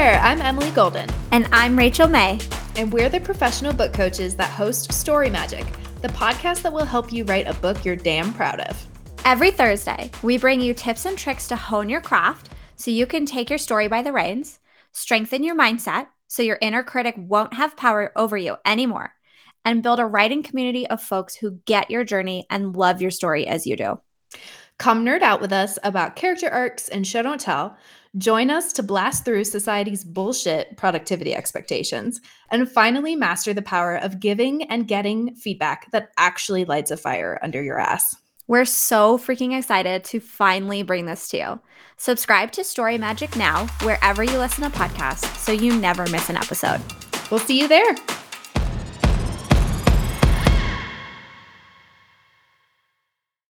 I'm Emily Golden. And I'm Rachel May. And we're the professional book coaches that host Story Magic, the podcast that will help you write a book you're damn proud of. Every Thursday, we bring you tips and tricks to hone your craft so you can take your story by the reins, strengthen your mindset so your inner critic won't have power over you anymore, and build a writing community of folks who get your journey and love your story as you do. Come nerd out with us about character arcs and show don't tell. Join us to blast through society's bullshit productivity expectations and finally master the power of giving and getting feedback that actually lights a fire under your ass. We're so freaking excited to finally bring this to you. Subscribe to Story Magic now, wherever you listen to podcasts, so you never miss an episode. We'll see you there.